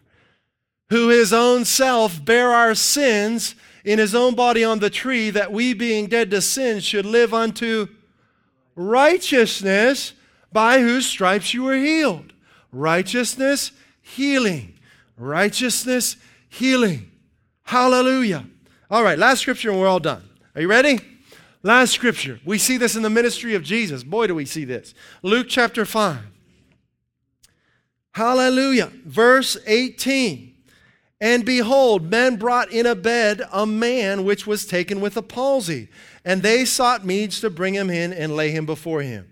S1: Who his own self bare our sins in his own body on the tree, that we, being dead to sin, should live unto righteousness, by whose stripes you were healed. Righteousness, healing. Righteousness, healing. Hallelujah. All right, last scripture and we're all done. Are you ready? Last scripture. We see this in the ministry of Jesus. Boy, do we see this. Luke chapter 5. Hallelujah. Verse 18. And behold, men brought in a bed a man which was taken with a palsy, and they sought means to bring him in and lay him before him.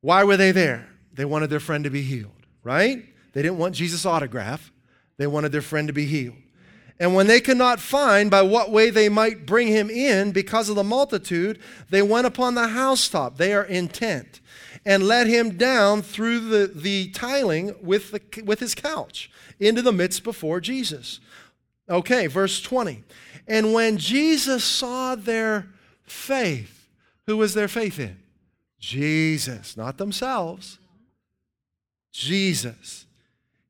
S1: Why were they there? They wanted their friend to be healed, right? They didn't want Jesus' autograph, they wanted their friend to be healed. And when they could not find by what way they might bring him in because of the multitude, they went upon the housetop. They are intent and let him down through the, the tiling with, the, with his couch into the midst before Jesus. Okay, verse 20. And when Jesus saw their faith, who was their faith in? Jesus, not themselves. Jesus.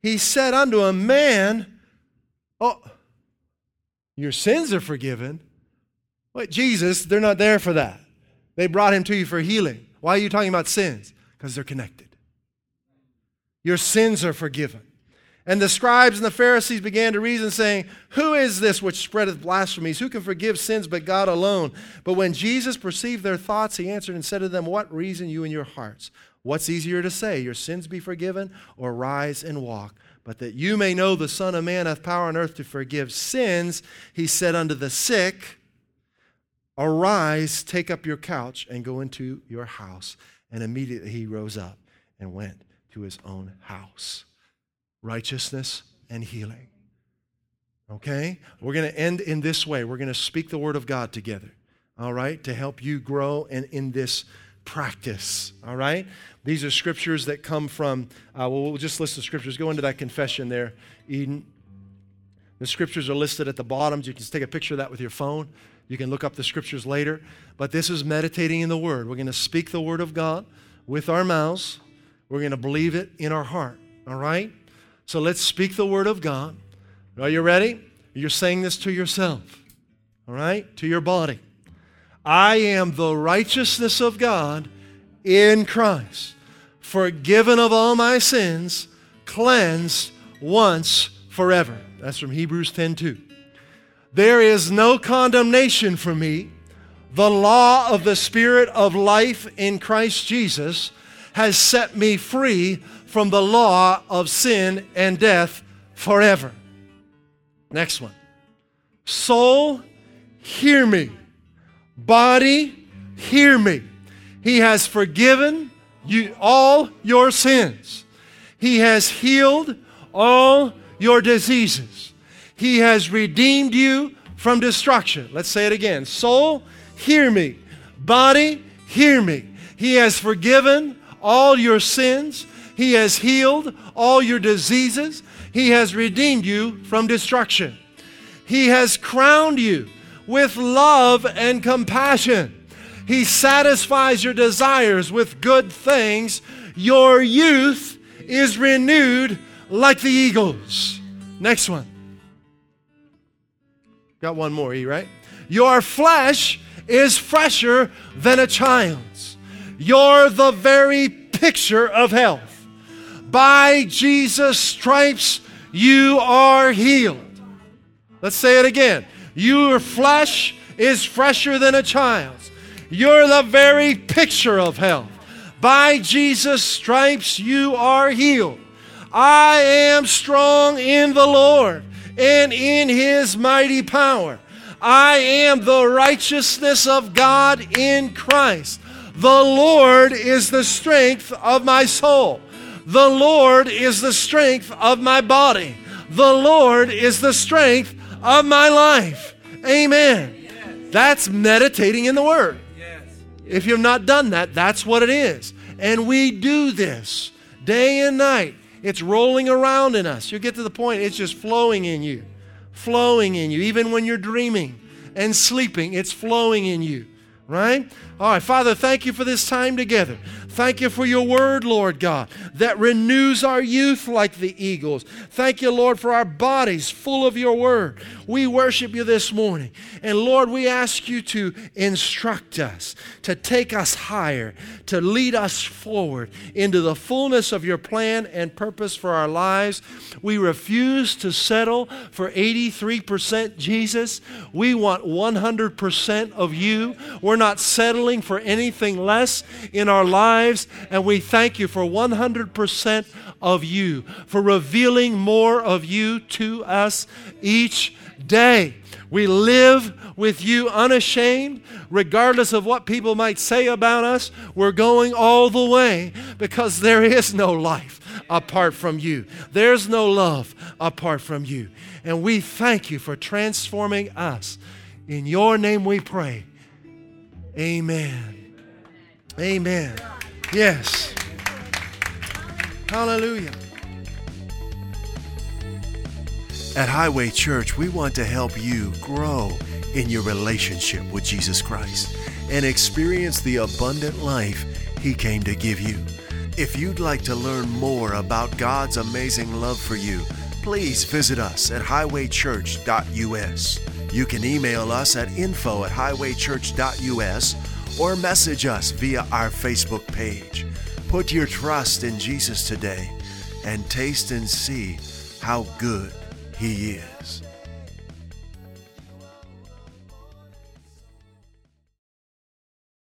S1: He said unto a man, Oh, your sins are forgiven. Wait, Jesus, they're not there for that. They brought him to you for healing. Why are you talking about sins? Because they're connected. Your sins are forgiven. And the scribes and the Pharisees began to reason, saying, Who is this which spreadeth blasphemies? Who can forgive sins but God alone? But when Jesus perceived their thoughts, he answered and said to them, What reason you in your hearts? What's easier to say, Your sins be forgiven, or rise and walk? But that you may know the Son of Man hath power on earth to forgive sins, he said unto the sick, Arise, take up your couch, and go into your house. And immediately he rose up and went to his own house. Righteousness and healing. Okay? We're going to end in this way. We're going to speak the word of God together, all right, to help you grow and in this practice, all right? These are scriptures that come from, uh, well, we'll just list the scriptures. Go into that confession there, Eden. The scriptures are listed at the bottom. You can just take a picture of that with your phone. You can look up the scriptures later. But this is meditating in the Word. We're going to speak the Word of God with our mouths. We're going to believe it in our heart. All right? So let's speak the Word of God. Are you ready? You're saying this to yourself, all right? To your body. I am the righteousness of God in Christ, forgiven of all my sins, cleansed once forever. That's from Hebrews 10:2. There is no condemnation for me. The law of the Spirit of life in Christ Jesus has set me free from the law of sin and death forever. Next one. Soul, hear me. Body, hear me. He has forgiven you all your sins. He has healed all your diseases. He has redeemed you from destruction. Let's say it again. Soul, hear me. Body, hear me. He has forgiven all your sins. He has healed all your diseases. He has redeemed you from destruction. He has crowned you with love and compassion. He satisfies your desires with good things. Your youth is renewed like the eagles. Next one. Got one more, E, right? Your flesh is fresher than a child's. You're the very picture of health. By Jesus' stripes, you are healed. Let's say it again. Your flesh is fresher than a child's. You're the very picture of health. By Jesus' stripes, you are healed. I am strong in the Lord and in his mighty power. I am the righteousness of God in Christ. The Lord is the strength of my soul. The Lord is the strength of my body. The Lord is the strength of my life. Amen. That's meditating in the Word. If you've not done that, that's what it is. And we do this day and night. It's rolling around in us. You get to the point, it's just flowing in you, flowing in you. Even when you're dreaming and sleeping, it's flowing in you, right? All right, Father, thank you for this time together. Thank you for your word, Lord God, that renews our youth like the eagles. Thank you, Lord, for our bodies full of your word. We worship you this morning. And Lord, we ask you to instruct us, to take us higher, to lead us forward into the fullness of your plan and purpose for our lives. We refuse to settle for 83% Jesus. We want 100% of you. We're not settling for anything less in our lives lives, and we thank you for 100% of you, for revealing more of you to us each day. We live with you unashamed, regardless of what people might say about us. We're going all the way because there is no life apart from you, there's no love apart from you. And we thank you for transforming us. In your name we pray. Amen. Amen. Yes. Hallelujah.
S2: At Highway Church, we want to help you grow in your relationship with Jesus Christ and experience the abundant life He came to give you. If you'd like to learn more about God's amazing love for you, please visit us at highwaychurch.us. You can email us at info at highwaychurch.us or message us via our Facebook page. Put your trust in Jesus today and taste and see how good He is.